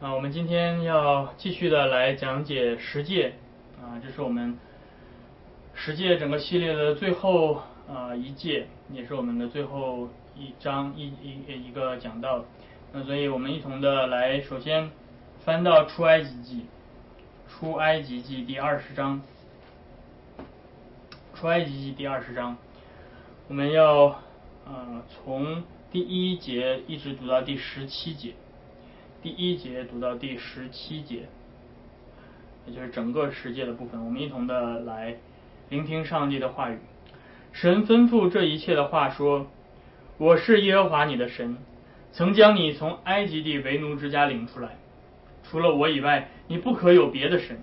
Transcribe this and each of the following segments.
啊，我们今天要继续的来讲解十诫啊，这是我们十诫整个系列的最后啊一诫，也是我们的最后一章一一一个讲到。那所以我们一同的来，首先翻到出埃及记，出埃及记第二十章，出埃及记第二十章，我们要啊从第一节一直读到第十七节。第一节读到第十七节，也就是整个世界的部分，我们一同的来聆听上帝的话语。神吩咐这一切的话说：“我是耶和华你的神，曾将你从埃及地为奴之家领出来。除了我以外，你不可有别的神，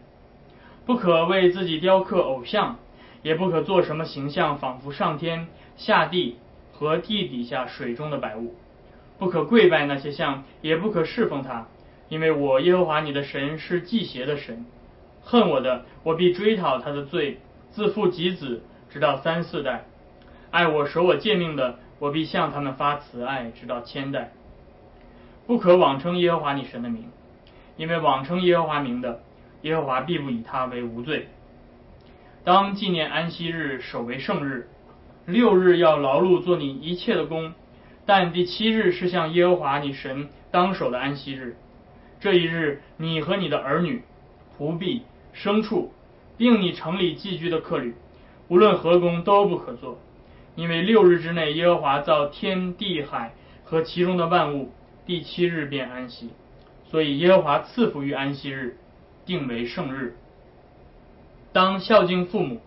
不可为自己雕刻偶像，也不可做什么形象，仿佛上天下地和地底下水中的百物。”不可跪拜那些像，也不可侍奉他，因为我耶和华你的神是祭邪的神，恨我的，我必追讨他的罪，自父及子，直到三四代；爱我守我诫命的，我必向他们发慈爱，直到千代。不可妄称耶和华你神的名，因为妄称耶和华名的，耶和华必不以他为无罪。当纪念安息日，守为圣日，六日要劳碌做你一切的工。但第七日是向耶和华你神当守的安息日，这一日你和你的儿女、仆婢、牲畜，并你城里寄居的客旅，无论何工都不可做，因为六日之内耶和华造天地海和其中的万物，第七日便安息，所以耶和华赐福于安息日，定为圣日。当孝敬父母，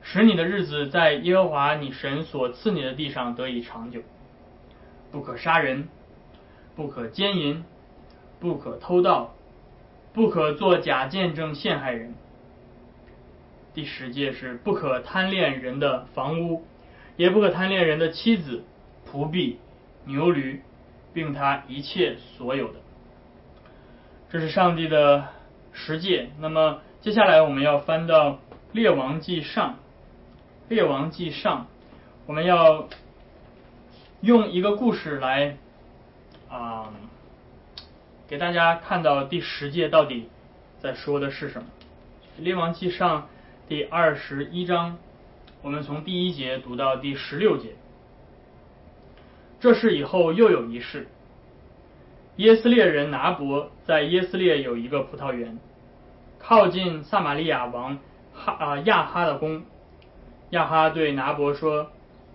使你的日子在耶和华你神所赐你的地上得以长久。不可杀人，不可奸淫，不可偷盗，不可作假见证陷害人。第十诫是不可贪恋人的房屋，也不可贪恋人的妻子、仆婢、牛驴，并他一切所有的。这是上帝的十诫。那么接下来我们要翻到列王记上，列王记上，我们要。用一个故事来啊，给大家看到第十届到底在说的是什么。列王记上第二十一章，我们从第一节读到第十六节。这事以后又有一事：耶斯列人拿伯在耶斯列有一个葡萄园，靠近撒玛利亚王哈啊亚哈的宫。亚哈对拿伯说：“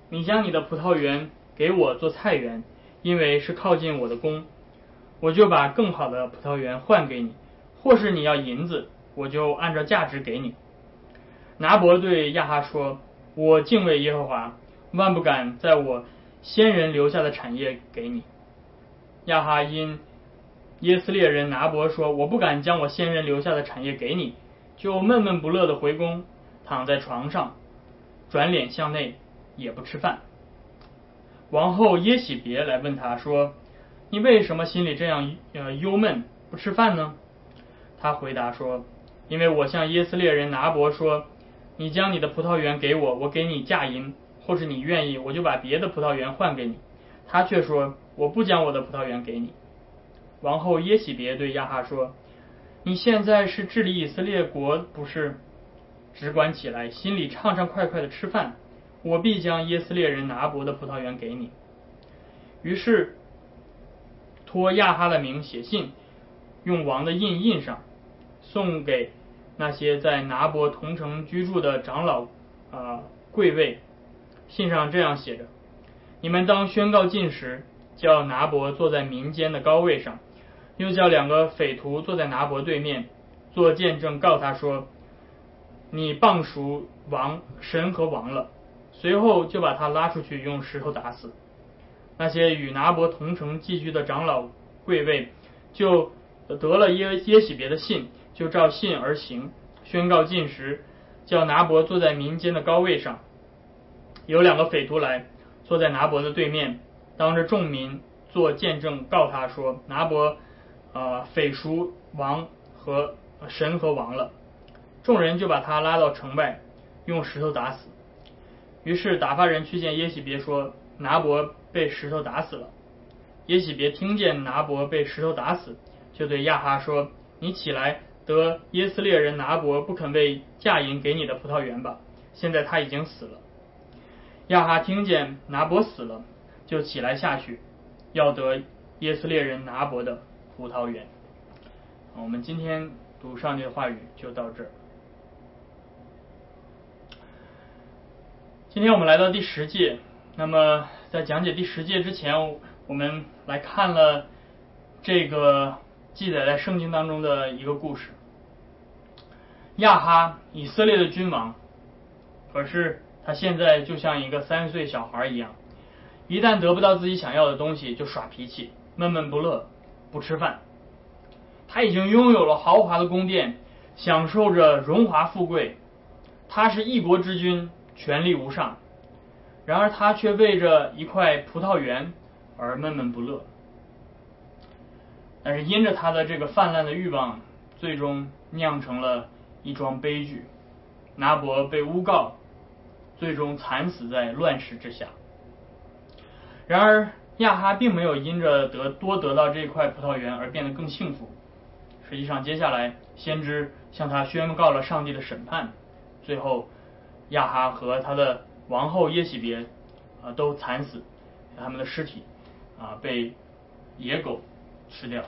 你将你的葡萄园。”给我做菜园，因为是靠近我的宫，我就把更好的葡萄园换给你；或是你要银子，我就按照价值给你。拿伯对亚哈说：“我敬畏耶和华，万不敢在我先人留下的产业给你。”亚哈因耶斯列人拿伯说：“我不敢将我先人留下的产业给你。”就闷闷不乐的回宫，躺在床上，转脸向内，也不吃饭。王后耶喜别来问他说：“你为什么心里这样呃忧闷，不吃饭呢？”他回答说：“因为我向耶斯列人拿伯说，你将你的葡萄园给我，我给你嫁银，或是你愿意，我就把别的葡萄园换给你。”他却说：“我不将我的葡萄园给你。”王后耶喜别对亚哈说：“你现在是治理以色列国，不是？只管起来，心里畅畅快快的吃饭。”我必将耶斯列人拿伯的葡萄园给你。于是托亚哈的名写信，用王的印印上，送给那些在拿伯同城居住的长老啊贵位。信上这样写着：你们当宣告禁食，叫拿伯坐在民间的高位上，又叫两个匪徒坐在拿伯对面，做见证，告他说：你傍熟王神和王了。随后就把他拉出去，用石头打死。那些与拿伯同城寄居的长老贵位，就得了耶耶喜别的信，就照信而行，宣告禁食，叫拿伯坐在民间的高位上。有两个匪徒来，坐在拿伯的对面，当着众民做见证，告他说：拿伯啊，匪赎王和神和王了。众人就把他拉到城外，用石头打死。于是打发人去见耶喜别说：“拿伯被石头打死了。”耶喜别听见拿伯被石头打死，就对亚哈说：“你起来得耶斯列人拿伯不肯为嫁银给你的葡萄园吧，现在他已经死了。”亚哈听见拿伯死了，就起来下去，要得耶斯列人拿伯的葡萄园。我们今天读上帝的话语就到这儿。今天我们来到第十届，那么在讲解第十届之前，我们来看了这个记载在圣经当中的一个故事。亚哈，以色列的君王，可是他现在就像一个三岁小孩一样，一旦得不到自己想要的东西，就耍脾气，闷闷不乐，不吃饭。他已经拥有了豪华的宫殿，享受着荣华富贵，他是一国之君，权力无上。然而他却为着一块葡萄园而闷闷不乐。但是因着他的这个泛滥的欲望，最终酿成了一桩悲剧。拿伯被诬告，最终惨死在乱世之下。然而亚哈并没有因着得多得到这块葡萄园而变得更幸福。实际上，接下来先知向他宣告了上帝的审判。最后，亚哈和他的王后耶喜别啊都惨死，他们的尸体啊被野狗吃掉。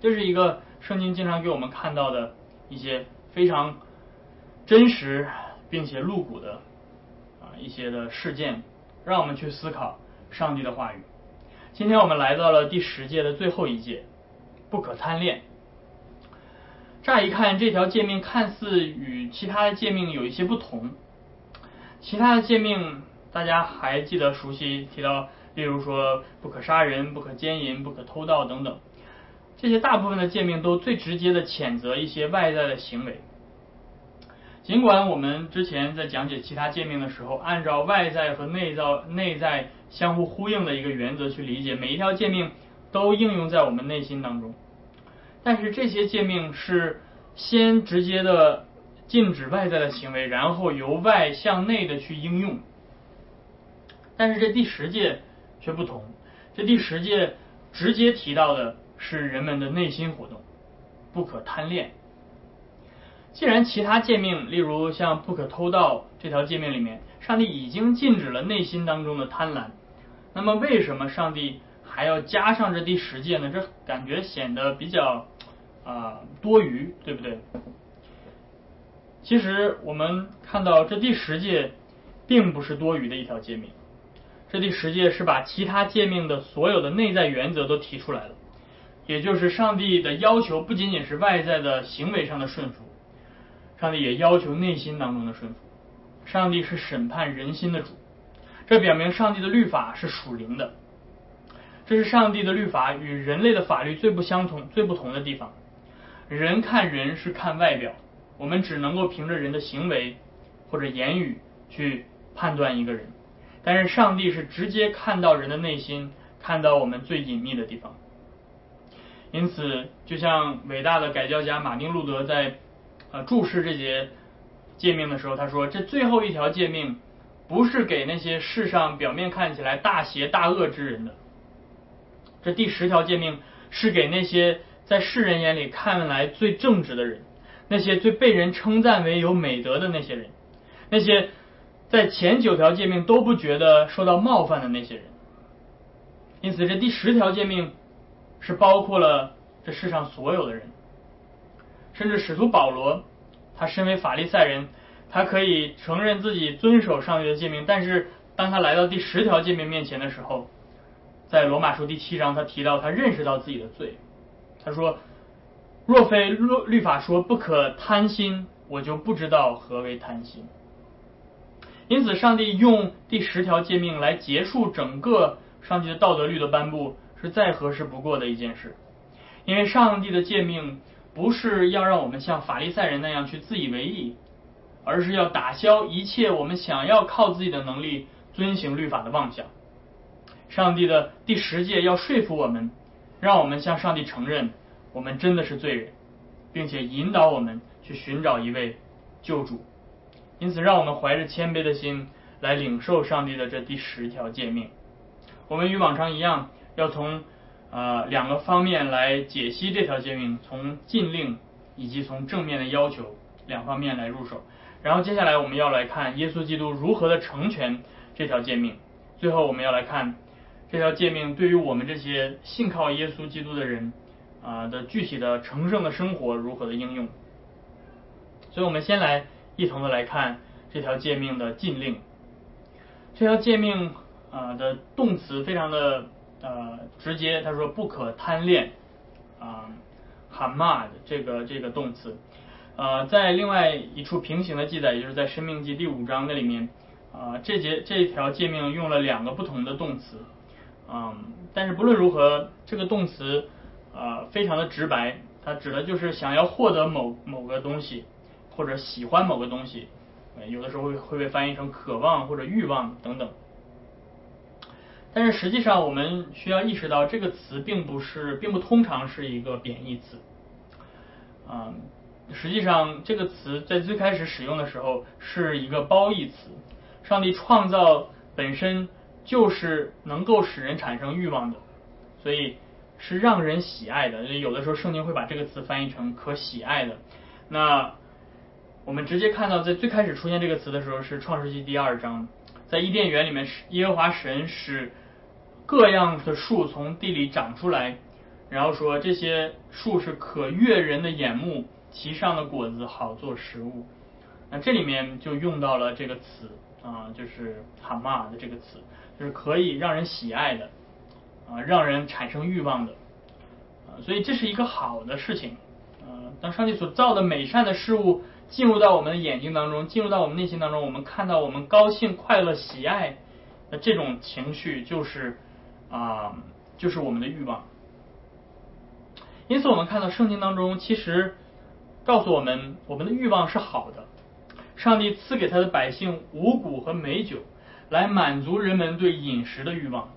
这是一个圣经经常给我们看到的一些非常真实并且露骨的啊一些的事件，让我们去思考上帝的话语。今天我们来到了第十届的最后一届。不可贪恋。乍一看，这条诫命看似与其他的诫命有一些不同。其他的诫命大家还记得熟悉提到，例如说不可杀人、不可奸淫、不可偷盗等等。这些大部分的诫命都最直接的谴责一些外在的行为。尽管我们之前在讲解其他诫命的时候，按照外在和内在内在相互呼应的一个原则去理解，每一条诫命都应用在我们内心当中。但是这些诫命是先直接的禁止外在的行为，然后由外向内的去应用。但是这第十诫却不同，这第十诫直接提到的是人们的内心活动，不可贪恋。既然其他诫命，例如像不可偷盗这条诫命里面，上帝已经禁止了内心当中的贪婪，那么为什么上帝还要加上这第十诫呢？这感觉显得比较。啊，多余，对不对？其实我们看到这第十诫并不是多余的一条诫命，这第十诫是把其他诫命的所有的内在原则都提出来了，也就是上帝的要求不仅仅是外在的行为上的顺服，上帝也要求内心当中的顺服。上帝是审判人心的主，这表明上帝的律法是属灵的，这是上帝的律法与人类的法律最不相同、最不同的地方。人看人是看外表，我们只能够凭着人的行为或者言语去判断一个人，但是上帝是直接看到人的内心，看到我们最隐秘的地方。因此，就像伟大的改教家马丁路德在呃注释这节诫命的时候，他说：“这最后一条诫命不是给那些世上表面看起来大邪大恶之人的，这第十条诫命是给那些。”在世人眼里看来最正直的人，那些最被人称赞为有美德的那些人，那些在前九条诫命都不觉得受到冒犯的那些人。因此，这第十条诫命是包括了这世上所有的人，甚至使徒保罗，他身为法利赛人，他可以承认自己遵守上帝的诫命，但是当他来到第十条诫命面前的时候，在罗马书第七章，他提到他认识到自己的罪。他说：“若非律律法说不可贪心，我就不知道何为贪心。因此，上帝用第十条诫命来结束整个上帝的道德律的颁布，是再合适不过的一件事。因为上帝的诫命不是要让我们像法利赛人那样去自以为意，而是要打消一切我们想要靠自己的能力遵行律法的妄想。上帝的第十诫要说服我们。”让我们向上帝承认，我们真的是罪人，并且引导我们去寻找一位救主。因此，让我们怀着谦卑的心来领受上帝的这第十条诫命。我们与往常一样，要从呃两个方面来解析这条诫命，从禁令以及从正面的要求两方面来入手。然后接下来我们要来看耶稣基督如何的成全这条诫命。最后我们要来看这条诫命对于我们这些信靠耶稣基督的人啊的具体的成圣的生活如何的应用。所以我们先来一同的来看这条诫命的禁令。这条诫命啊的动词非常的呃直接，他说不可贪恋啊 hamad 这个这个动词。呃，在另外一处平行的记载，也就是在《生命记》第五章那里面，啊，这节这一条诫命用了两个不同的动词，嗯，但是不论如何，这个动词啊非常的直白，它指的就是想要获得某某个东西，或者喜欢某个东西，有的时候会会被翻译成渴望或者欲望等等。但是实际上，我们需要意识到，这个词并不是，并不通常是一个贬义词，啊。实际上，这个词在最开始使用的时候是一个褒义词。上帝创造本身就是能够使人产生欲望的，所以是让人喜爱的。有的时候圣经会把这个词翻译成可喜爱的。那我们直接看到，在最开始出现这个词的时候是创世纪第二章，在伊甸园里面，耶和华神使各样的树从地里长出来，然后说这些树是可悦人的眼目。其上的果子好做食物，那这里面就用到了这个词啊，就是哈玛的这个词，就是可以让人喜爱的啊，让人产生欲望的啊，所以这是一个好的事情啊。当上帝所造的美善的事物进入到我们的眼睛当中，进入到我们内心当中，我们看到我们高兴、快乐、喜爱的这种情绪，就是啊，就是我们的欲望。因此，我们看到圣经当中其实。告诉我们，我们的欲望是好的。上帝赐给他的百姓五谷和美酒，来满足人们对饮食的欲望。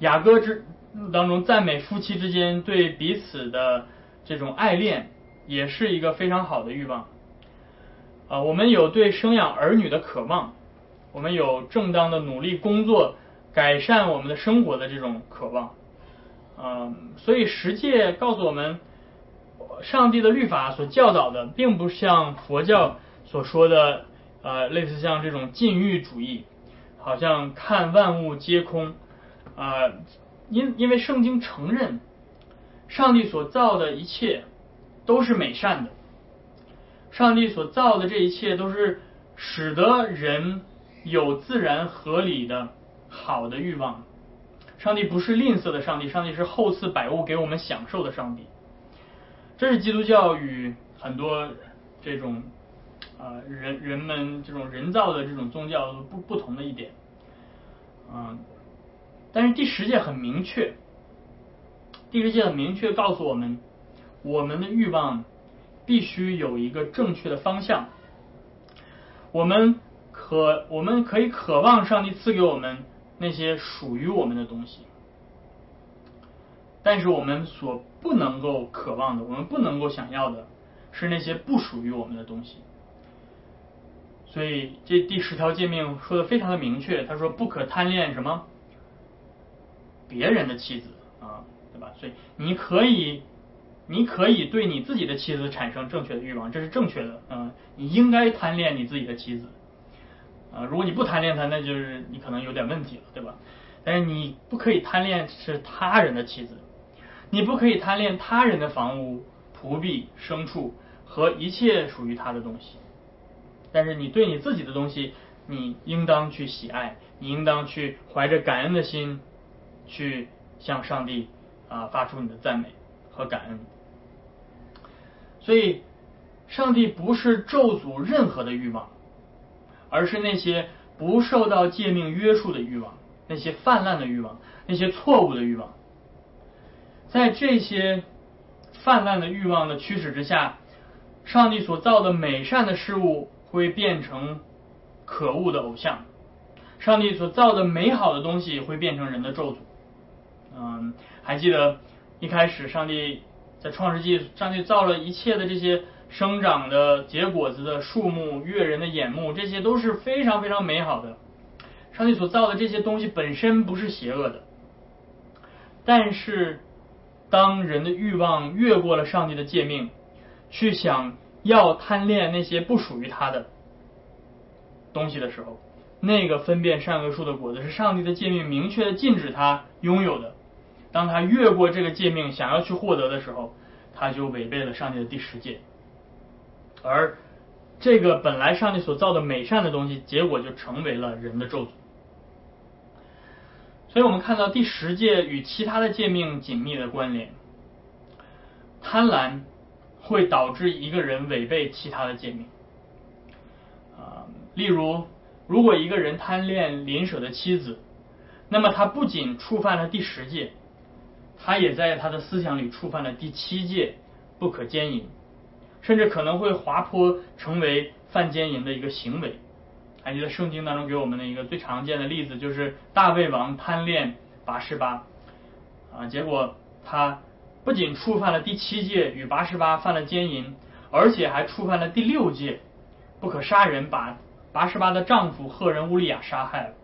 雅歌之当中赞美夫妻之间对彼此的这种爱恋，也是一个非常好的欲望。啊，我们有对生养儿女的渴望，我们有正当的努力工作，改善我们的生活的这种渴望。嗯，所以十诫告诉我们。上帝的律法所教导的，并不像佛教所说的，呃，类似像这种禁欲主义，好像看万物皆空，啊，因因为圣经承认，上帝所造的一切都是美善的，上帝所造的这一切都是使得人有自然合理的好的欲望，上帝不是吝啬的上帝，上帝是厚赐百物给我们享受的上帝。这是基督教与很多这种啊人人们这种人造的这种宗教不不同的一点，嗯，但是第十诫很明确，第十诫很明确告诉我们，我们的欲望必须有一个正确的方向，我们可我们可以渴望上帝赐给我们那些属于我们的东西。但是我们所不能够渴望的，我们不能够想要的，是那些不属于我们的东西。所以这第十条诫命说的非常的明确，他说不可贪恋什么别人的妻子啊，对吧？所以你可以，你可以对你自己的妻子产生正确的欲望，这是正确的啊，你应该贪恋你自己的妻子啊。如果你不贪恋他，那就是你可能有点问题了，对吧？但是你不可以贪恋是他人的妻子。你不可以贪恋他人的房屋、仆婢、牲畜和一切属于他的东西，但是你对你自己的东西，你应当去喜爱，你应当去怀着感恩的心去向上帝啊发出你的赞美和感恩。所以，上帝不是咒诅任何的欲望，而是那些不受到诫命约束的欲望，那些泛滥的欲望，那些错误的欲望。在这些泛滥的欲望的驱使之下，上帝所造的美善的事物会变成可恶的偶像；上帝所造的美好的东西会变成人的咒诅。嗯，还记得一开始上帝在创世纪，上帝造了一切的这些生长的结果子的树木，悦人的眼目，这些都是非常非常美好的。上帝所造的这些东西本身不是邪恶的。但是当人的欲望越过了上帝的诫命，去想要贪恋那些不属于他的东西的时候，那个分辨善恶树的果子是上帝的诫命明确的禁止他拥有的。当他越过这个诫命想要去获得的时候，他就违背了上帝的第十诫，而这个本来上帝所造的美善的东西，结果就成为了人的咒诅。所以我们看到第十诫与其他的诫命紧密的关联，贪婪会导致一个人违背其他的诫命。啊，例如，如果一个人贪恋邻舍的妻子，那么他不仅触犯了第十诫。他也在他的思想里触犯了第七戒，不可奸淫，甚至可能会滑坡成为犯奸淫的一个行为。还记得圣经当中给我们的一个最常见的例子，就是大卫王贪恋拔示巴，啊，结果他不仅触犯了第七戒与八十八犯了奸淫，而且还触犯了第六戒，不可杀人，把八十八的丈夫赫人乌利亚杀害了。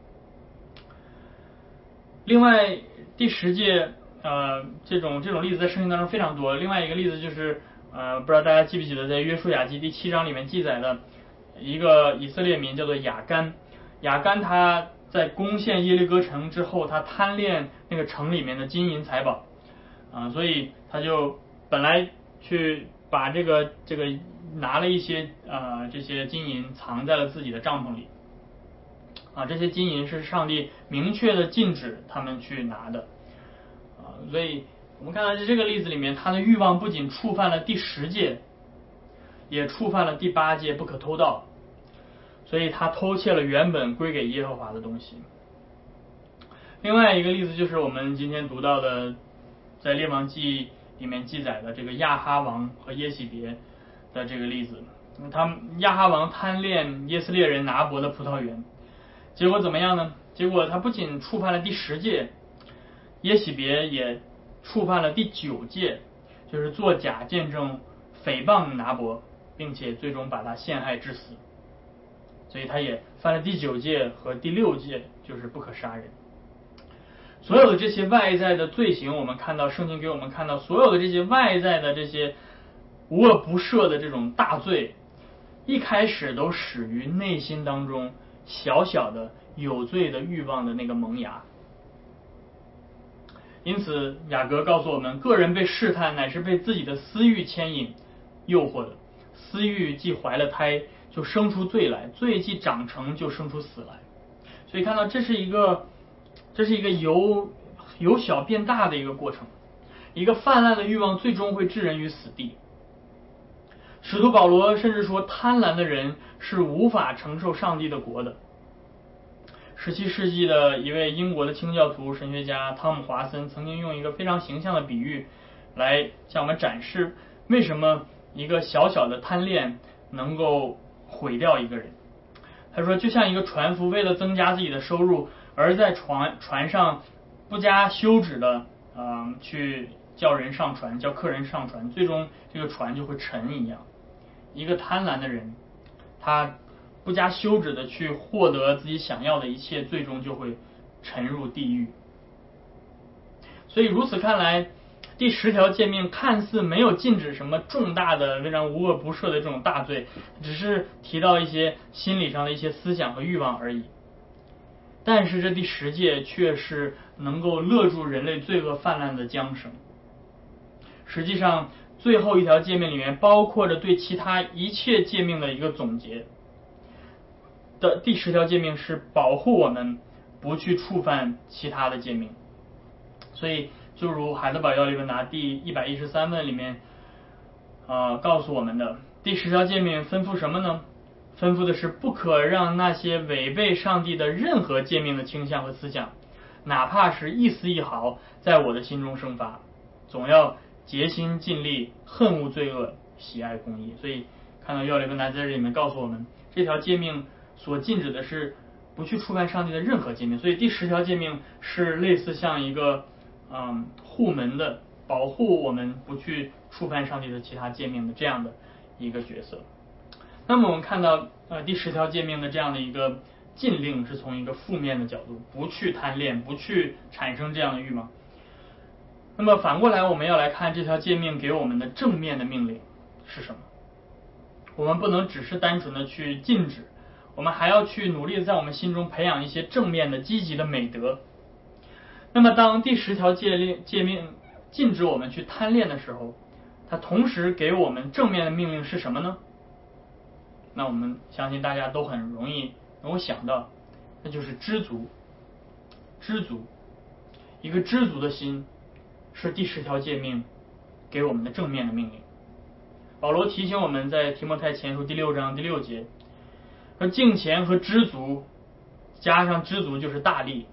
另外第十戒。呃，这种这种例子在圣经当中非常多。另外一个例子就是，呃，不知道大家记不记得，在约书亚记第七章里面记载的一个以色列民叫做雅干。雅干他在攻陷耶利哥城之后，他贪恋那个城里面的金银财宝，啊，所以他就本来去把这个这个拿了一些啊这些金银藏在了自己的帐篷里，啊，这些金银是上帝明确的禁止他们去拿的。啊所以，我们看到在这个例子里面，他的欲望不仅触犯了第十戒，也触犯了第八戒，不可偷盗。所以他偷窃了原本归给耶和华的东西。另外一个例子就是我们今天读到的，在列王记里面记载的这个亚哈王和耶喜别的这个例子。他们亚哈王贪恋耶斯列人拿伯的葡萄园，结果怎么样呢？结果他不仅触犯了第十戒。耶喜别也触犯了第九戒，就是作假见证诽谤拿伯，并且最终把他陷害致死。所以他也犯了第九戒和第六戒，就是不可杀人。所有的这些外在的罪行，我们看到圣经给我们看到，所有的这些外在的这些无恶不赦的这种大罪，一开始都始于内心当中小小的有罪的欲望的那个萌芽。因此，雅各告诉我们，个人被试探乃是被自己的私欲牵引、诱惑的。私欲既怀了胎，就生出罪来；罪既长成就生出死来。所以，看到这是一个，这是一个由由小变大的一个过程。一个泛滥的欲望，最终会置人于死地。使徒保罗甚至说，贪婪的人是无法承受上帝的国的。十七世纪的一位英国的清教徒神学家汤姆·华森曾经用一个非常形象的比喻，来向我们展示为什么一个小小的贪恋能够毁掉一个人。他说，就像一个船夫为了增加自己的收入，而在船船上不加休止的嗯去叫人上船，叫客人上船，最终这个船就会沉一样。一个贪婪的人，他。不加休止的去获得自己想要的一切，最终就会沉入地狱。所以如此看来，第十条诫命看似没有禁止什么重大的、非常无恶不赦的这种大罪，只是提到一些心理上的一些思想和欲望而已。但是这第十诫却是能够勒住人类罪恶泛滥的缰绳。实际上，最后一条诫命里面包括着对其他一切诫命的一个总结。的第十条诫命是保护我们不去触犯其他的诫命，所以就如海德堡要理问答第一百一十三问里面啊告诉我们的第十条诫命吩咐什么呢？吩咐的是不可让那些违背上帝的任何诫命的倾向和思想，哪怕是一丝一毫，在我的心中生发，总要竭心尽力恨恶罪恶，喜爱公义。所以看到要理问答在这里面告诉我们这条诫命。所禁止的是不去触犯上帝的任何诫命，所以第十条诫命是类似像一个嗯护门的，保护我们不去触犯上帝的其他诫命的这样的一个角色。那么我们看到呃第十条诫命的这样的一个禁令是从一个负面的角度，不去贪恋，不去产生这样的欲望。那么反过来，我们要来看这条诫命给我们的正面的命令是什么？我们不能只是单纯的去禁止，我们还要去努力的在我们心中培养一些正面的、积极的美德。那么，当第十条诫令诫命禁止我们去贪恋的时候，它同时给我们正面的命令是什么呢？那我们相信大家都很容易能够想到，那就是知足。知足，一个知足的心，是第十条诫命给我们的正面的命令。保罗提醒我们在提摩太前书第六章第六节，说敬虔和知足，加上知足就是大利，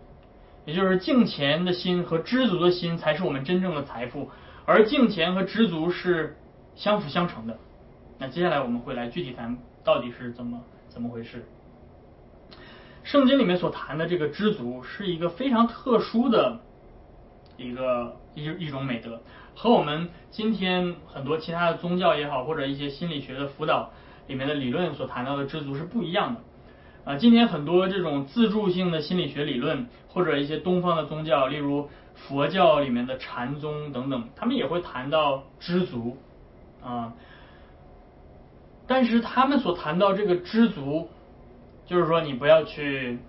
也就是敬虔的心和知足的心才是我们真正的财富，而敬虔和知足是相辅相成的。那接下来我们会来具体谈到底是怎么怎么回事。圣经里面所谈的这个知足是一个非常特殊的一个一一种美德。和我们今天很多其他的宗教也好，或者一些心理学的辅导里面的理论所谈到的知足是不一样的。啊，今天很多这种自助性的心理学理论，或者一些东方的宗教，例如佛教里面的禅宗等等，他们也会谈到知足啊。但是他们所谈到这个知足，就是说你不要去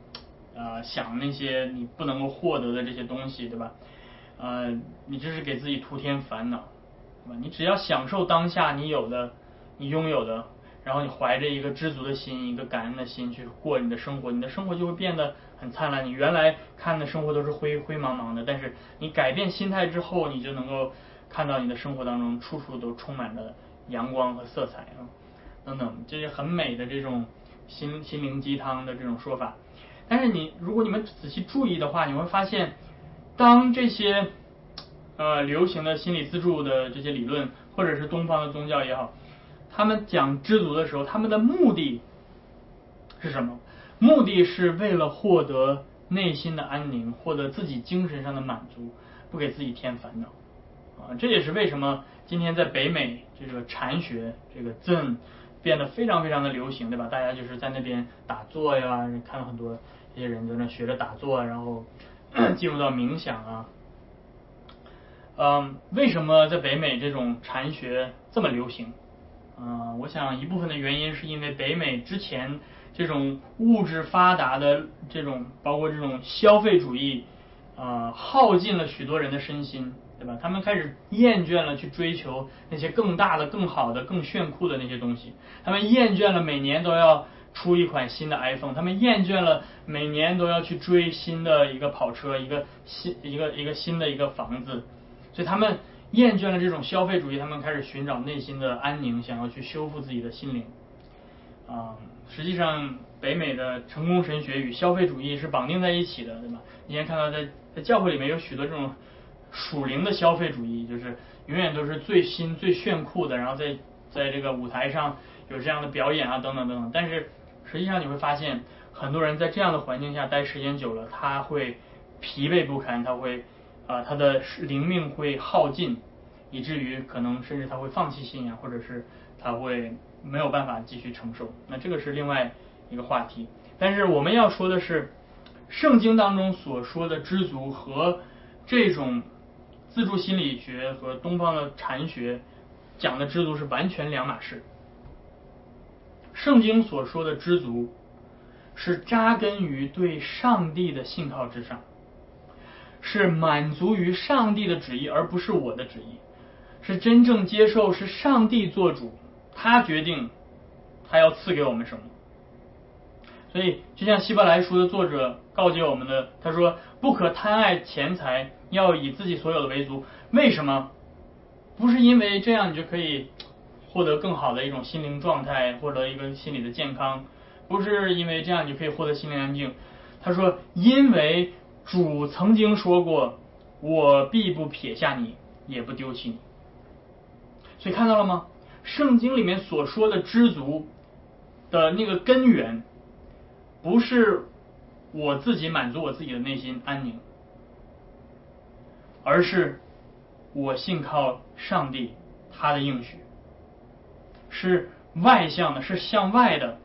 呃想那些你不能够获得的这些东西，对吧？呃，你这是给自己徒添烦恼，你只要享受当下你有的、你拥有的，然后你怀着一个知足的心、一个感恩的心去过你的生活，你的生活就会变得很灿烂。你原来看的生活都是灰灰茫茫的，但是你改变心态之后，你就能够看到你的生活当中处处都充满着阳光和色彩啊，等等，这些很美的这种心心灵鸡汤的这种说法。但是你如果你们仔细注意的话，你会发现。当这些呃流行的心理自助的这些理论，或者是东方的宗教也好，他们讲知足的时候，他们的目的是什么？目的是为了获得内心的安宁，获得自己精神上的满足，不给自己添烦恼啊！这也是为什么今天在北美这个禅学这个 Zen 变得非常非常的流行，对吧？大家就是在那边打坐呀，看到很多这些人在那学着打坐，然后。进入到冥想啊，嗯，为什么在北美这种禅学这么流行？嗯，我想一部分的原因是因为北美之前这种物质发达的这种，包括这种消费主义，啊，耗尽了许多人的身心，对吧？他们开始厌倦了去追求那些更大的、更好的、更炫酷的那些东西，他们厌倦了每年都要。出一款新的 iPhone，他们厌倦了每年都要去追新的一个跑车，一个新一个一个新的一个房子，所以他们厌倦了这种消费主义，他们开始寻找内心的安宁，想要去修复自己的心灵。啊，实际上北美的成功神学与消费主义是绑定在一起的，对吧？你先看到在在教会里面有许多这种属灵的消费主义，就是永远都是最新最炫酷的，然后在在这个舞台上有这样的表演啊，等等等等，但是。实际上你会发现，很多人在这样的环境下待时间久了，他会疲惫不堪，他会啊，他的灵命会耗尽，以至于可能甚至他会放弃信仰，或者是他会没有办法继续承受。那这个是另外一个话题。但是我们要说的是，圣经当中所说的知足和这种自助心理学和东方的禅学讲的知足是完全两码事。圣经所说的知足，是扎根于对上帝的信靠之上，是满足于上帝的旨意，而不是我的旨意，是真正接受是上帝做主，他决定他要赐给我们什么。所以，就像希伯来书的作者告诫我们的，他说：“不可贪爱钱财，要以自己所有的为足。”为什么？不是因为这样你就可以。获得更好的一种心灵状态，获得一个心理的健康，不是因为这样你就可以获得心灵安静。他说：“因为主曾经说过，我必不撇下你，也不丢弃你。”所以看到了吗？圣经里面所说的知足的那个根源，不是我自己满足我自己的内心安宁，而是我信靠上帝他的应许。是外向的，是向外的，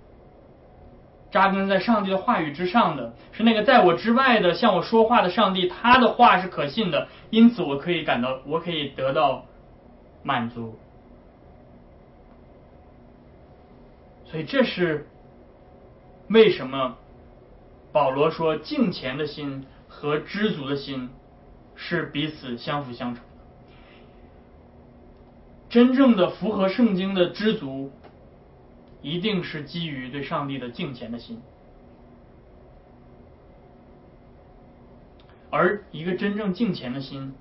扎根在上帝的话语之上的，是那个在我之外的向我说话的上帝，他的话是可信的，因此我可以感到，我可以得到满足。所以这是为什么保罗说敬虔的心和知足的心是彼此相辅相成的。真正的符合圣经的知足，一定是基于对上帝的敬虔的心，而一个真正敬虔的心，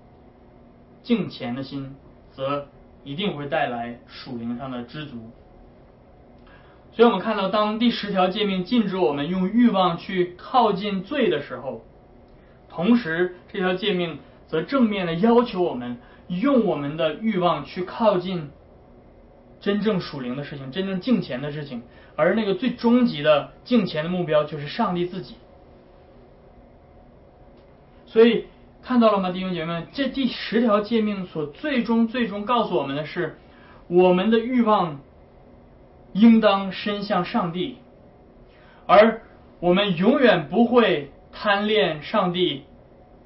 敬虔的心，则一定会带来属灵上的知足。所以我们看到，当第十条诫命禁止我们用欲望去靠近罪的时候，同时这条诫命则正面的要求我们用我们的欲望去靠近真正属灵的事情、真正敬虔的事情，而那个最终极的敬虔的目标就是上帝自己。所以看到了吗，弟兄姐妹们？这第十条诫命所最终最终告诉我们的是，我们的欲望。应当伸向上帝，而我们永远不会贪恋上帝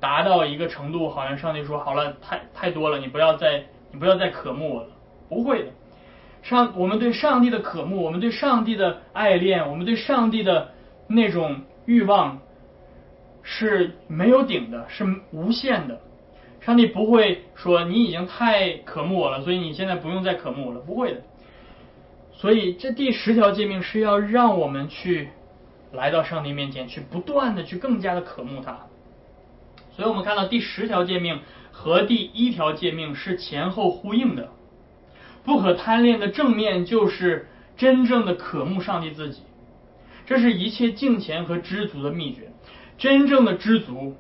达到一个程度，好像上帝说好了，太太多了，你不要再你不要再渴慕我了。不会的，上我们对上帝的渴慕，我们对上帝的爱恋，我们对上帝的那种欲望是没有顶的，是无限的。上帝不会说你已经太渴慕我了，所以你现在不用再渴慕我了。不会的。所以，这第十条诫命是要让我们去来到上帝面前，去不断的去更加的渴慕他。所以我们看到第十条诫命和第一条诫命是前后呼应的。不可贪恋的正面就是真正的渴慕上帝自己，这是一切敬虔和知足的秘诀。真正的知足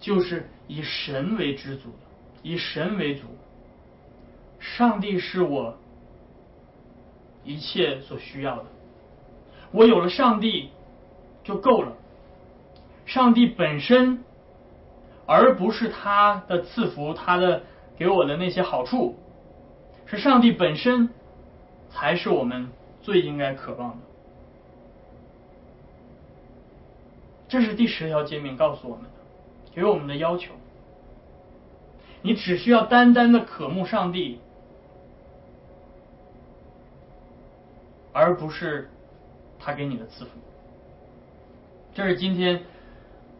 就是以神为知足的，以神为主。上帝是我。一切所需要的，我有了上帝就够了。上帝本身，而不是他的赐福，他的给我的那些好处，是上帝本身才是我们最应该渴望的。这是第十条诫命告诉我们的，给我们的要求。你只需要单单的渴慕上帝。而不是他给你的赐福，这是今天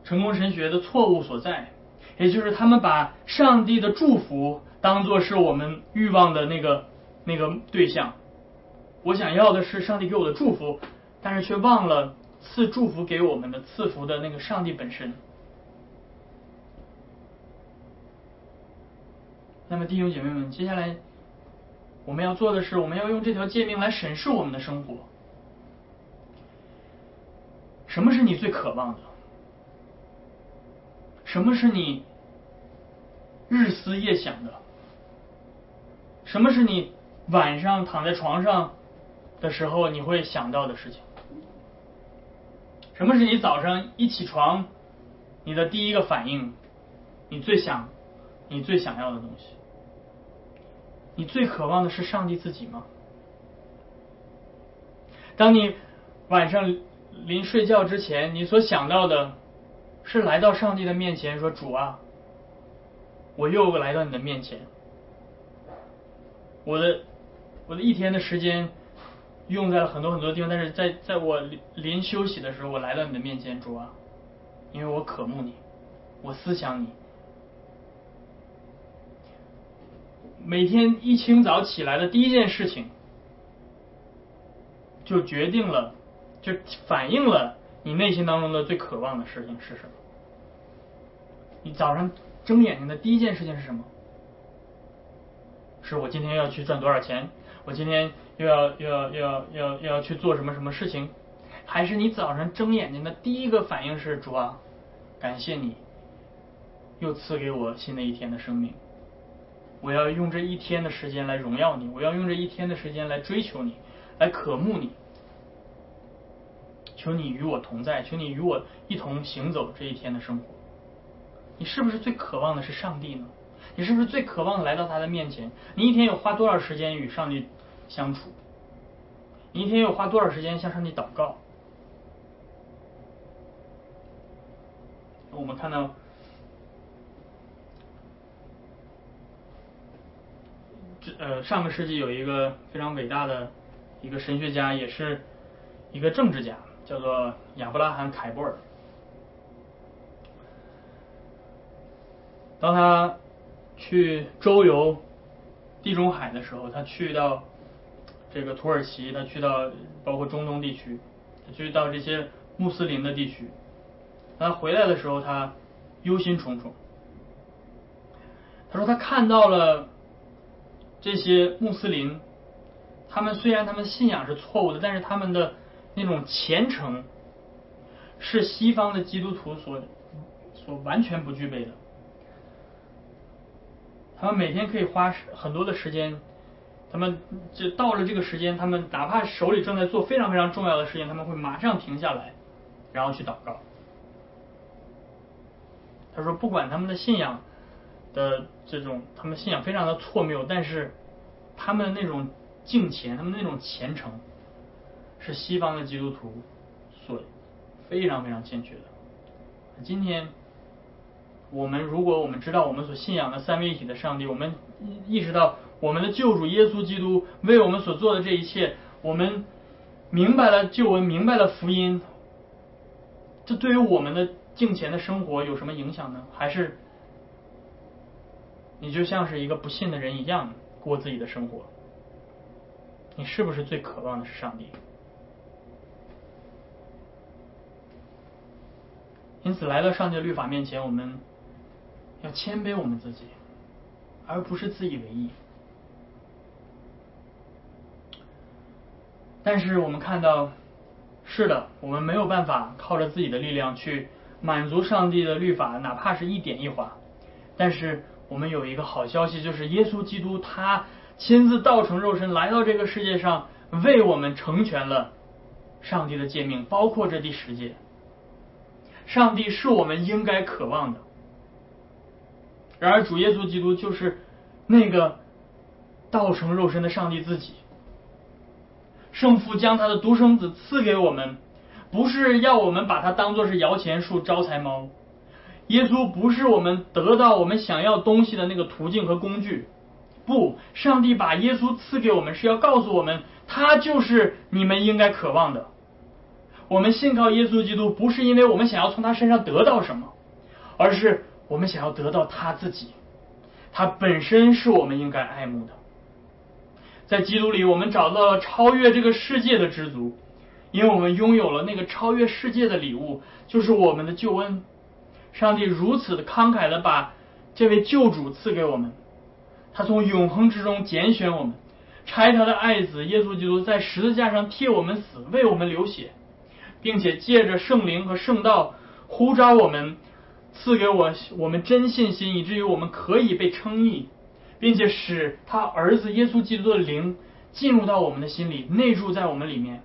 成功神学的错误所在，也就是他们把上帝的祝福当做是我们欲望的那个那个对象。我想要的是上帝给我的祝福，但是却忘了赐祝福给我们的赐福的那个上帝本身。那么弟兄姐妹们，接下来。我们要做的是，我们要用这条诫命来审视我们的生活。什么是你最渴望的？什么是你日思夜想的？什么是你晚上躺在床上的时候你会想到的事情？什么是你早上一起床你的第一个反应？你最想、你最想要的东西？你最渴望的是上帝自己吗？当你晚上临睡觉之前，你所想到的是来到上帝的面前，说：“主啊，我又来到你的面前。我的我的一天的时间用在了很多很多地方，但是在在我临休息的时候，我来到你的面前，主啊，因为我渴慕你，我思想你。”每天一清早起来的第一件事情，就决定了，就反映了你内心当中的最渴望的事情是什么。你早上睁眼睛的第一件事情是什么？是我今天要去赚多少钱？我今天又要又要又要要又要去做什么什么事情？还是你早上睁眼睛的第一个反应是主啊，感谢你，又赐给我新的一天的生命。我要用这一天的时间来荣耀你，我要用这一天的时间来追求你，来渴慕你。求你与我同在，求你与我一同行走这一天的生活。你是不是最渴望的是上帝呢？你是不是最渴望来到他的面前？你一天有花多少时间与上帝相处？你一天有花多少时间向上帝祷告？我们看到，这呃上个世纪有一个非常伟大的一个神学家，也是一个政治家，叫做亚伯拉罕·凯布尔。当他去周游地中海的时候，他去到这个土耳其，他去到包括中东地区，他去到这些穆斯林的地区。他回来的时候，他忧心忡忡。他说他看到了这些穆斯林，他们虽然他们信仰是错误的，但是他们的那种虔诚是西方的基督徒所所完全不具备的。他们每天可以花很多的时间，他们就到了这个时间，他们哪怕手里正在做非常非常重要的事情，他们会马上停下来，然后去祷告。他说：“不管他们的信仰的这种，他们信仰非常的错谬，但是他们那种敬虔，他们那种虔诚，是西方的基督徒所非常非常欠缺的。今天，我们如果我们知道我们所信仰的三位一体的上帝，我们意识到我们的救主耶稣基督为我们所做的这一切，我们明白了救恩，明白了福音，这对于我们的。”敬虔的生活有什么影响呢？还是你就像是一个不信的人一样过自己的生活？你是不是最渴望的是上帝？因此，来到上帝的律法面前，我们要谦卑我们自己，而不是自以为意。但是，我们看到，是的，我们没有办法靠着自己的力量去。满足上帝的律法，哪怕是一点一划。但是我们有一个好消息，就是耶稣基督他亲自道成肉身来到这个世界上，为我们成全了上帝的诫命，包括这第十诫。上帝是我们应该渴望的。然而主耶稣基督就是那个道成肉身的上帝自己。圣父将他的独生子赐给我们。不是要我们把他当做是摇钱树、招财猫。耶稣不是我们得到我们想要东西的那个途径和工具。不，上帝把耶稣赐给我们，是要告诉我们，他就是你们应该渴望的。我们信靠耶稣基督，不是因为我们想要从他身上得到什么，而是我们想要得到他自己。他本身是我们应该爱慕的。在基督里，我们找到了超越这个世界的知足。因为我们拥有了那个超越世界的礼物，就是我们的救恩。上帝如此的慷慨的把这位救主赐给我们，他从永恒之中拣选我们，差他的爱子耶稣基督在十字架上替我们死，为我们流血，并且借着圣灵和圣道呼召我们，赐给我我们真信心，以至于我们可以被称义，并且使他儿子耶稣基督的灵进入到我们的心里，内住在我们里面。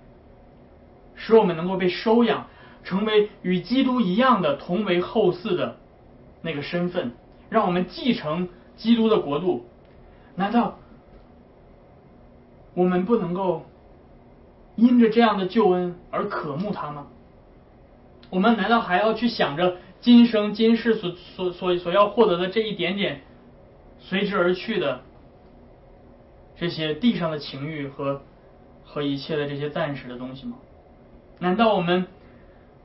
使我们能够被收养，成为与基督一样的同为后嗣的那个身份，让我们继承基督的国度。难道我们不能够因着这样的救恩而渴慕他吗？我们难道还要去想着今生今世所所所所要获得的这一点点随之而去的这些地上的情欲和和一切的这些暂时的东西吗？难道我们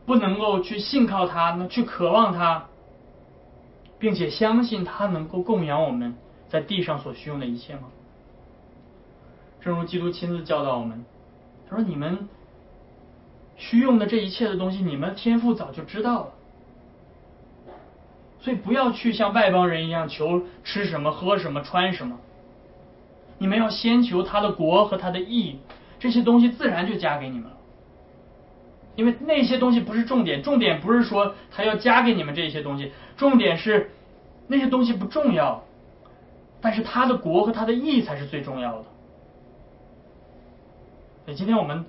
不能够去信靠他，呢？去渴望他，并且相信他能够供养我们在地上所需用的一切吗？正如基督亲自教导我们，他说：“你们需用的这一切的东西，你们天父早就知道了。所以不要去像外邦人一样求吃什么、喝什么、穿什么。你们要先求他的国和他的义，这些东西自然就加给你们了。”因为那些东西不是重点，重点不是说他要加给你们这些东西，重点是那些东西不重要，但是他的国和他的义才是最重要的。所以今天我们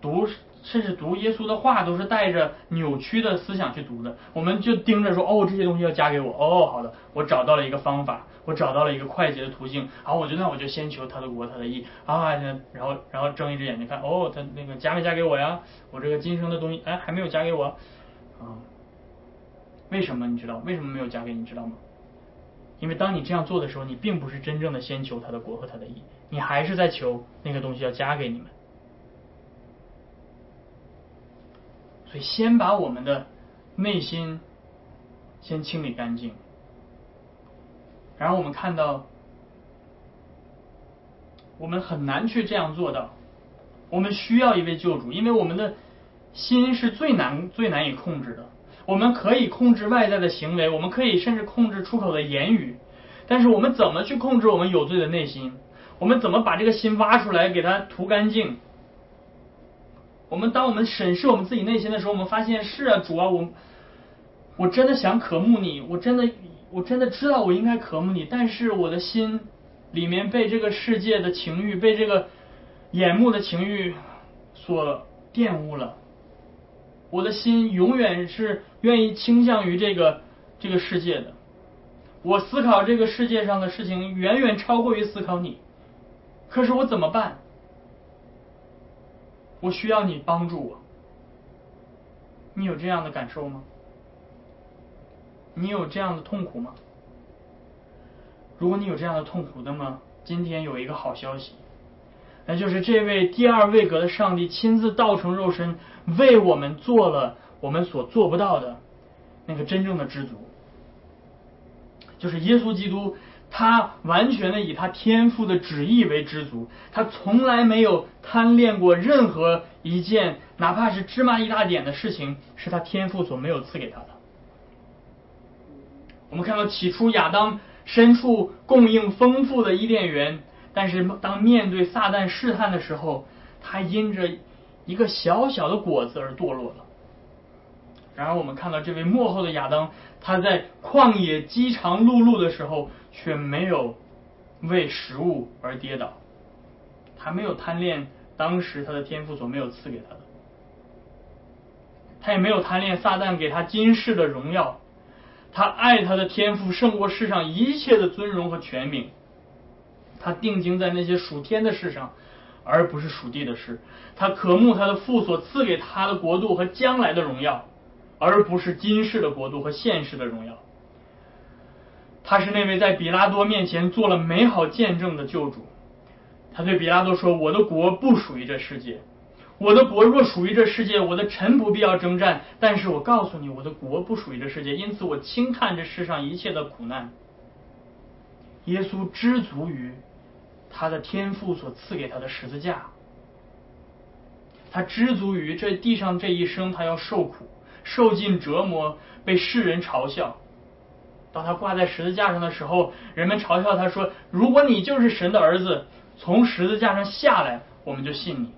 读。甚至读耶稣的话都是带着扭曲的思想去读的，我们就盯着说哦这些东西要加给我哦好的，我找到了一个方法，我找到了一个快捷的途径，好我就那我就先求他的国他的义啊，然后然后睁一只眼睛看哦他那个加没加给我呀？我这个今生的东西哎还没有加给我啊，为什么你知道？为什么没有加给你知道吗？因为当你这样做的时候，你并不是真正的先求他的国和他的义，你还是在求那个东西要加给你们。所以，先把我们的内心先清理干净，然后我们看到，我们很难去这样做到。我们需要一位救主，因为我们的心是最难、最难以控制的。我们可以控制外在的行为，我们可以甚至控制出口的言语，但是我们怎么去控制我们有罪的内心？我们怎么把这个心挖出来，给它涂干净？我们当我们审视我们自己内心的时候，我们发现是啊，主啊，我我真的想渴慕你，我真的我真的知道我应该渴慕你，但是我的心里面被这个世界的情欲，被这个眼目的情欲所玷污了。我的心永远是愿意倾向于这个这个世界的，我思考这个世界上的事情远远超过于思考你，可是我怎么办？我需要你帮助我。你有这样的感受吗？你有这样的痛苦吗？如果你有这样的痛苦，那么今天有一个好消息。那就是这位第二位格的上帝亲自道成肉身，为我们做了我们所做不到的那个真正的知足。就是耶稣基督，他完全的以他天赋的旨意为知足，他从来没有贪恋过任何一件哪怕是芝麻一大点的事情，是他天赋所没有赐给他的。我们看到起初亚当身处供应丰富的伊甸园。但是当面对撒旦试探的时候，他因着一个小小的果子而堕落了。然而，我们看到这位幕后的亚当，他在旷野饥肠辘辘的时候，却没有为食物而跌倒，他没有贪恋当时他的天赋所没有赐给他的，他也没有贪恋撒旦给他今世的荣耀，他爱他的天赋胜过世上一切的尊荣和权柄。他定睛在那些属天的事上，而不是属地的事。他渴慕他的父所赐给他的国度和将来的荣耀，而不是今世的国度和现世的荣耀。他是那位在比拉多面前做了美好见证的救主。他对比拉多说：“我的国不属于这世界。我的国若属于这世界，我的臣不必要征战。但是我告诉你，我的国不属于这世界，因此我轻看这世上一切的苦难。”耶稣知足于。他的天赋所赐给他的十字架，他知足于这地上这一生，他要受苦、受尽折磨，被世人嘲笑。当他挂在十字架上的时候，人们嘲笑他说：“如果你就是神的儿子，从十字架上下来，我们就信你。”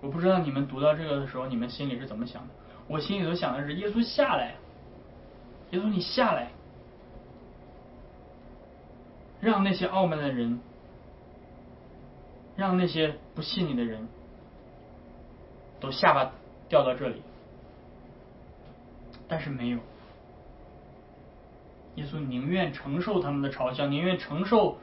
我不知道你们读到这个的时候，你们心里是怎么想的？我心里头想的是：耶稣下来，耶稣你下来。让那些傲慢的人，让那些不信你的人，都下巴掉到这里。但是没有，耶稣宁愿承受他们的嘲笑，宁愿承受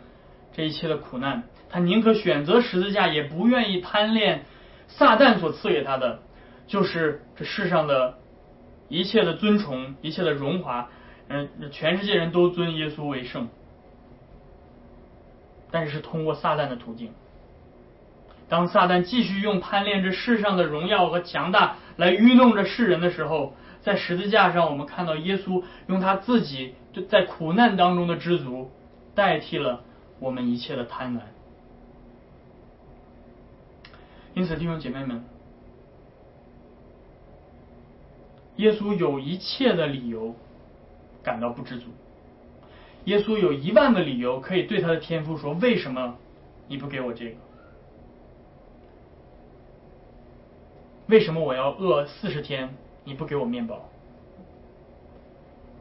这一切的苦难，他宁可选择十字架，也不愿意贪恋撒旦所赐给他的，就是这世上的一切的尊崇，一切的荣华。嗯，全世界人都尊耶稣为圣。但是是通过撒旦的途径。当撒旦继续用贪恋这世上的荣耀和强大来愚弄着世人的时候，在十字架上，我们看到耶稣用他自己在苦难当中的知足，代替了我们一切的贪婪。因此，弟兄姐妹们，耶稣有一切的理由感到不知足。耶稣有一万个理由可以对他的天父说：“为什么你不给我这个？为什么我要饿四十天你不给我面包？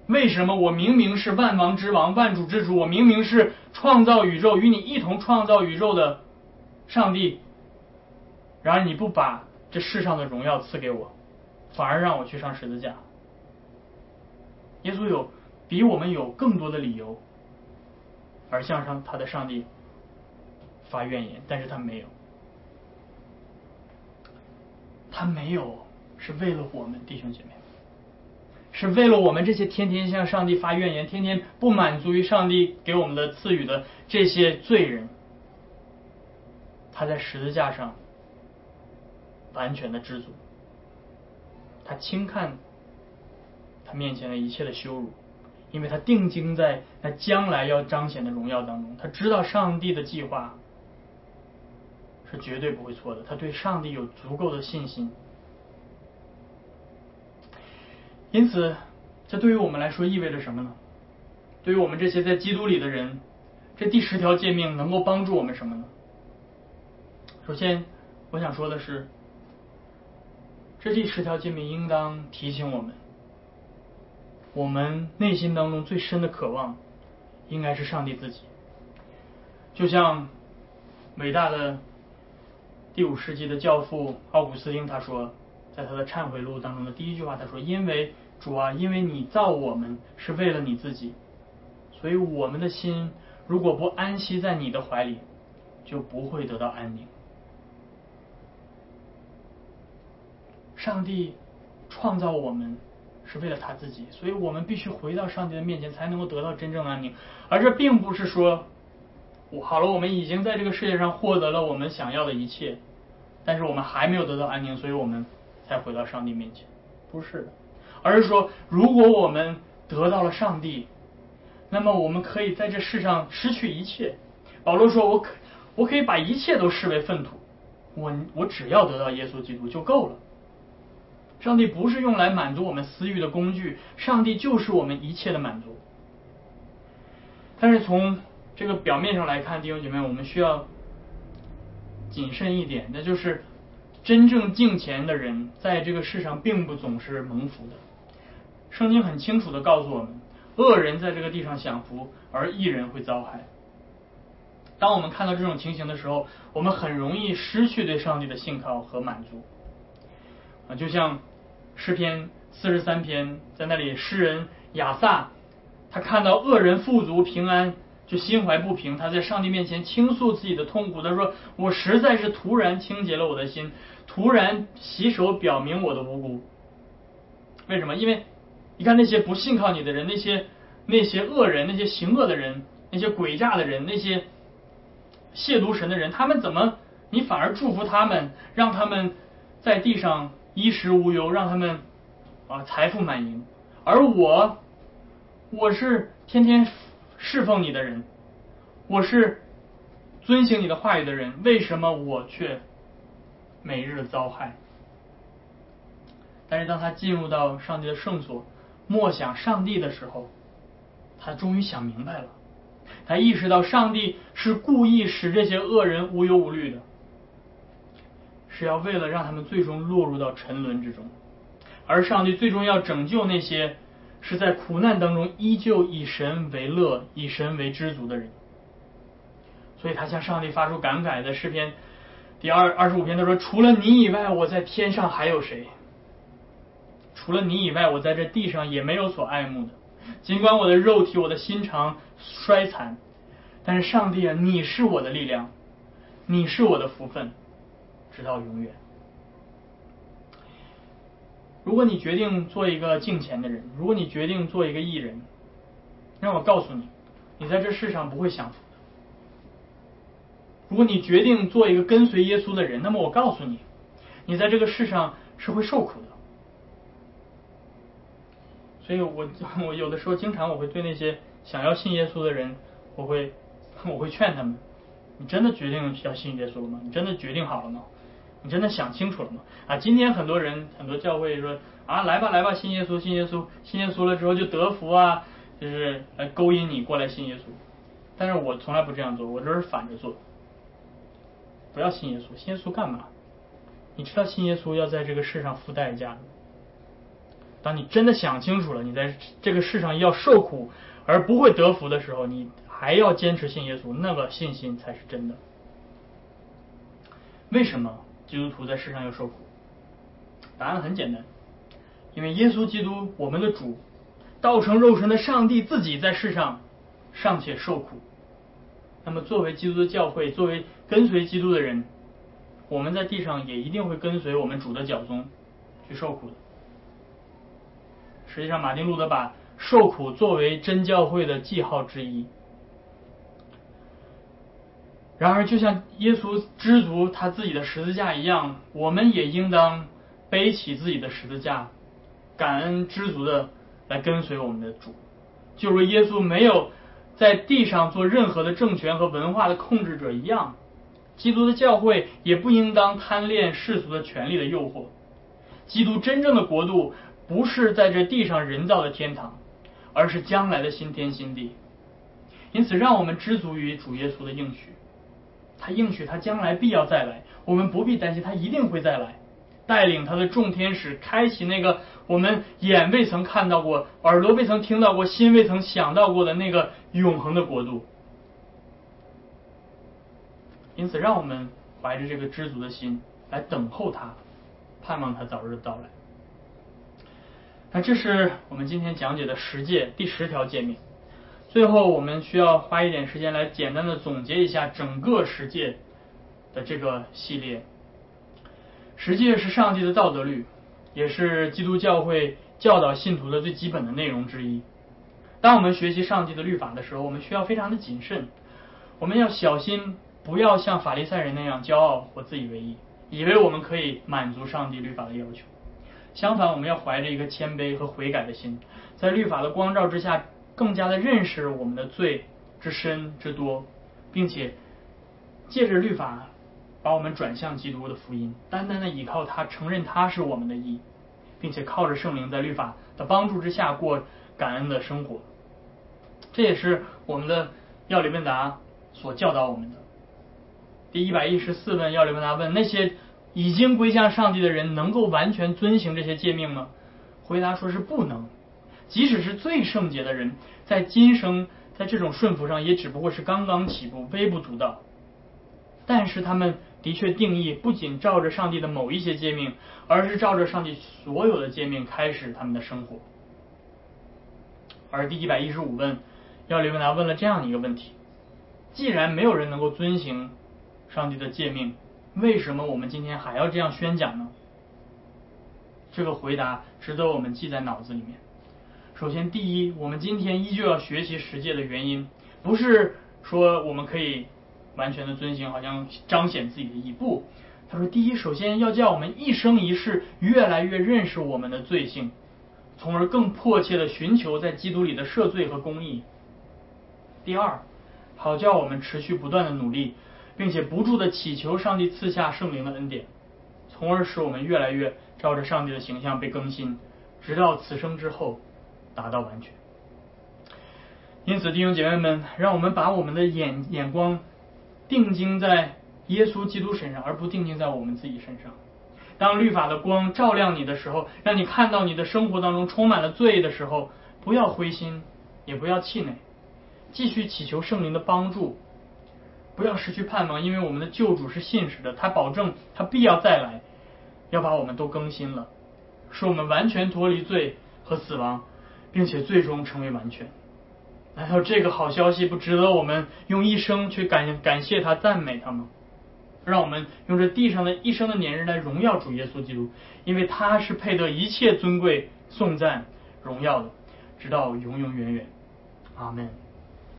为什么我明明是万王之王、万主之主，我明明是创造宇宙与你一同创造宇宙的上帝，然而你不把这世上的荣耀赐给我，反而让我去上十字架？”耶稣有。比我们有更多的理由而向上他的上帝发怨言，但是他没有，他没有是为了我们弟兄姐妹，是为了我们这些天天向上帝发怨言、天天不满足于上帝给我们的赐予的这些罪人，他在十字架上完全的知足，他轻看他面前的一切的羞辱，因为他定睛在那将来要彰显的荣耀当中，他知道上帝的计划是绝对不会错的，他对上帝有足够的信心。因此，这对于我们来说意味着什么呢？对于我们这些在基督里的人，这第十条诫命能够帮助我们什么呢？首先，我想说的是，这第十条诫命应当提醒我们，我们内心当中最深的渴望，应该是上帝自己。就像伟大的第五世纪的教父奥古斯丁他说，在他的忏悔录当中的第一句话，他说：“因为。”主啊，因为你造我们是为了你自己，所以我们的心如果不安息在你的怀里，就不会得到安宁。上帝创造我们是为了他自己，所以我们必须回到上帝的面前，才能够得到真正的安宁。而这并不是说，好了，我们已经在这个世界上获得了我们想要的一切，但是我们还没有得到安宁，所以我们才回到上帝面前，不是的。而是说，如果我们得到了上帝，那么我们可以在这世上失去一切。保罗说：“我可我可以把一切都视为粪土，我我只要得到耶稣基督就够了。”上帝不是用来满足我们私欲的工具，上帝就是我们一切的满足。但是从这个表面上来看，弟兄姐妹，我们需要谨慎一点，那就是真正敬虔的人，在这个世上并不总是蒙福的。圣经很清楚的告诉我们，恶人在这个地上享福，而义人会遭害。当我们看到这种情形的时候，我们很容易失去对上帝的信靠和满足。啊，就像诗篇四十三篇，在那里诗人亚萨，他看到恶人富足平安，就心怀不平，他在上帝面前倾诉自己的痛苦。他说：“我实在是突然清洁了我的心，突然洗手表明我的无辜。”为什么？因为。你看那些不信靠你的人，那些那些恶人，那些行恶的人，那些诡诈的人，那些亵渎神的人，他们怎么你反而祝福他们，让他们在地上衣食无忧，让他们啊财富满盈，而我我是天天侍奉你的人，我是遵行你的话语的人，为什么我却每日遭害？但是当他进入到上帝的圣所。默想上帝的时候，他终于想明白了。他意识到上帝是故意使这些恶人无忧无虑的，是要为了让他们最终落入到沉沦之中。而上帝最终要拯救那些是在苦难当中依旧以神为乐、以神为知足的人。所以他向上帝发出感慨的诗篇第二二十五篇，他说：“除了你以外，我在天上还有谁？”除了你以外，我在这地上也没有所爱慕的。尽管我的肉体、我的心肠衰残，但是上帝啊，你是我的力量，你是我的福分，直到永远。如果你决定做一个敬虔的人，如果你决定做一个艺人，让我告诉你，你在这世上不会享福的。如果你决定做一个跟随耶稣的人，那么我告诉你，你在这个世上是会受苦的。所以我 我有的时候经常我会对那些想要信耶稣的人，我会 我会劝他们：你真的决定要信耶稣了吗？你真的决定好了吗？你真的想清楚了吗？啊，今天很多人很多教会说啊，来吧来吧，信耶稣信耶稣信耶稣了之后就得福啊，就是来勾引你过来信耶稣。但是我从来不这样做，我这是反着做。不要信耶稣，信耶稣干嘛？你知道信耶稣要在这个世上付代价的。当你真的想清楚了，你在这个世上要受苦而不会得福的时候，你还要坚持信耶稣，那个信心才是真的。为什么基督徒在世上要受苦？答案很简单，因为耶稣基督，我们的主，道成肉身的上帝自己在世上尚且受苦，那么作为基督的教会，作为跟随基督的人，我们在地上也一定会跟随我们主的脚踪。去受苦的。实际上，马丁路德把受苦作为真教会的记号之一。然而，就像耶稣知足他自己的十字架一样，我们也应当背起自己的十字架，感恩知足的来跟随我们的主。就如耶稣没有在地上做任何的政权和文化的控制者一样，基督的教会也不应当贪恋世俗的权利的诱惑。基督真正的国度不是在这地上人造的天堂，而是将来的新天新地。因此，让我们知足于主耶稣的应许。他应许他将来必要再来，我们不必担心，他一定会再来，带领他的众天使开启那个我们眼未曾看到过、耳朵未曾听到过、心未曾想到过的那个永恒的国度。因此，让我们怀着这个知足的心来等候他，盼望他早日到来。那这是我们今天讲解的十诫第十条诫命。最后，我们需要花一点时间来简单的总结一下整个十诫的这个系列。十诫是上帝的道德律，也是基督教会教导信徒的最基本的内容之一。当我们学习上帝的律法的时候，我们需要非常的谨慎，我们要小心，不要像法利赛人那样骄傲或自以为意，以为我们可以满足上帝律法的要求。相反，我们要怀着一个谦卑和悔改的心，在律法的光照之下。更加的认识我们的罪之深之多，并且借着律法把我们转向基督的福音，单单的依靠他，承认他是我们的义，并且靠着圣灵在律法的帮助之下过感恩的生活。这也是我们的要理问答所教导我们的。第一百一十四问要理问答问：那些已经归向上帝的人，能够完全遵行这些诫命吗？回答说是不能。即使是最圣洁的人，在今生在这种顺服上，也只不过是刚刚起步，微不足道。但是他们的确定义不仅照着上帝的某一些诫命，而是照着上帝所有的诫命开始他们的生活。而第一百一十五问，要理问答问了这样一个问题：既然没有人能够遵行上帝的诫命，为什么我们今天还要这样宣讲呢？这个回答值得我们记在脑子里面。首先，第一，我们今天依旧要学习十诫的原因，不是说我们可以完全的遵行，好像彰显自己的义。不，他说，第一，首先要叫我们一生一世越来越认识我们的罪性，从而更迫切的寻求在基督里的赦罪和公义。第二，好叫我们持续不断的努力，并且不住的祈求上帝赐下圣灵的恩典，从而使我们越来越照着上帝的形象被更新，直到此生之后。达到完全。因此，弟兄姐妹们，让我们把我们的眼眼光定睛在耶稣基督身上，而不定睛在我们自己身上。当律法的光照亮你的时候，让你看到你的生活当中充满了罪的时候，不要灰心，也不要气馁，继续祈求圣灵的帮助，不要失去盼望，因为我们的救主是信实的，他保证他必要再来，要把我们都更新了，使我们完全脱离罪和死亡。并且最终成为完全，难道这个好消息不值得我们用一生去感感谢他、赞美他吗？让我们用这地上的一生的年日来荣耀主耶稣基督，因为他是配得一切尊贵、颂赞、荣耀的，直到永永远远。阿门。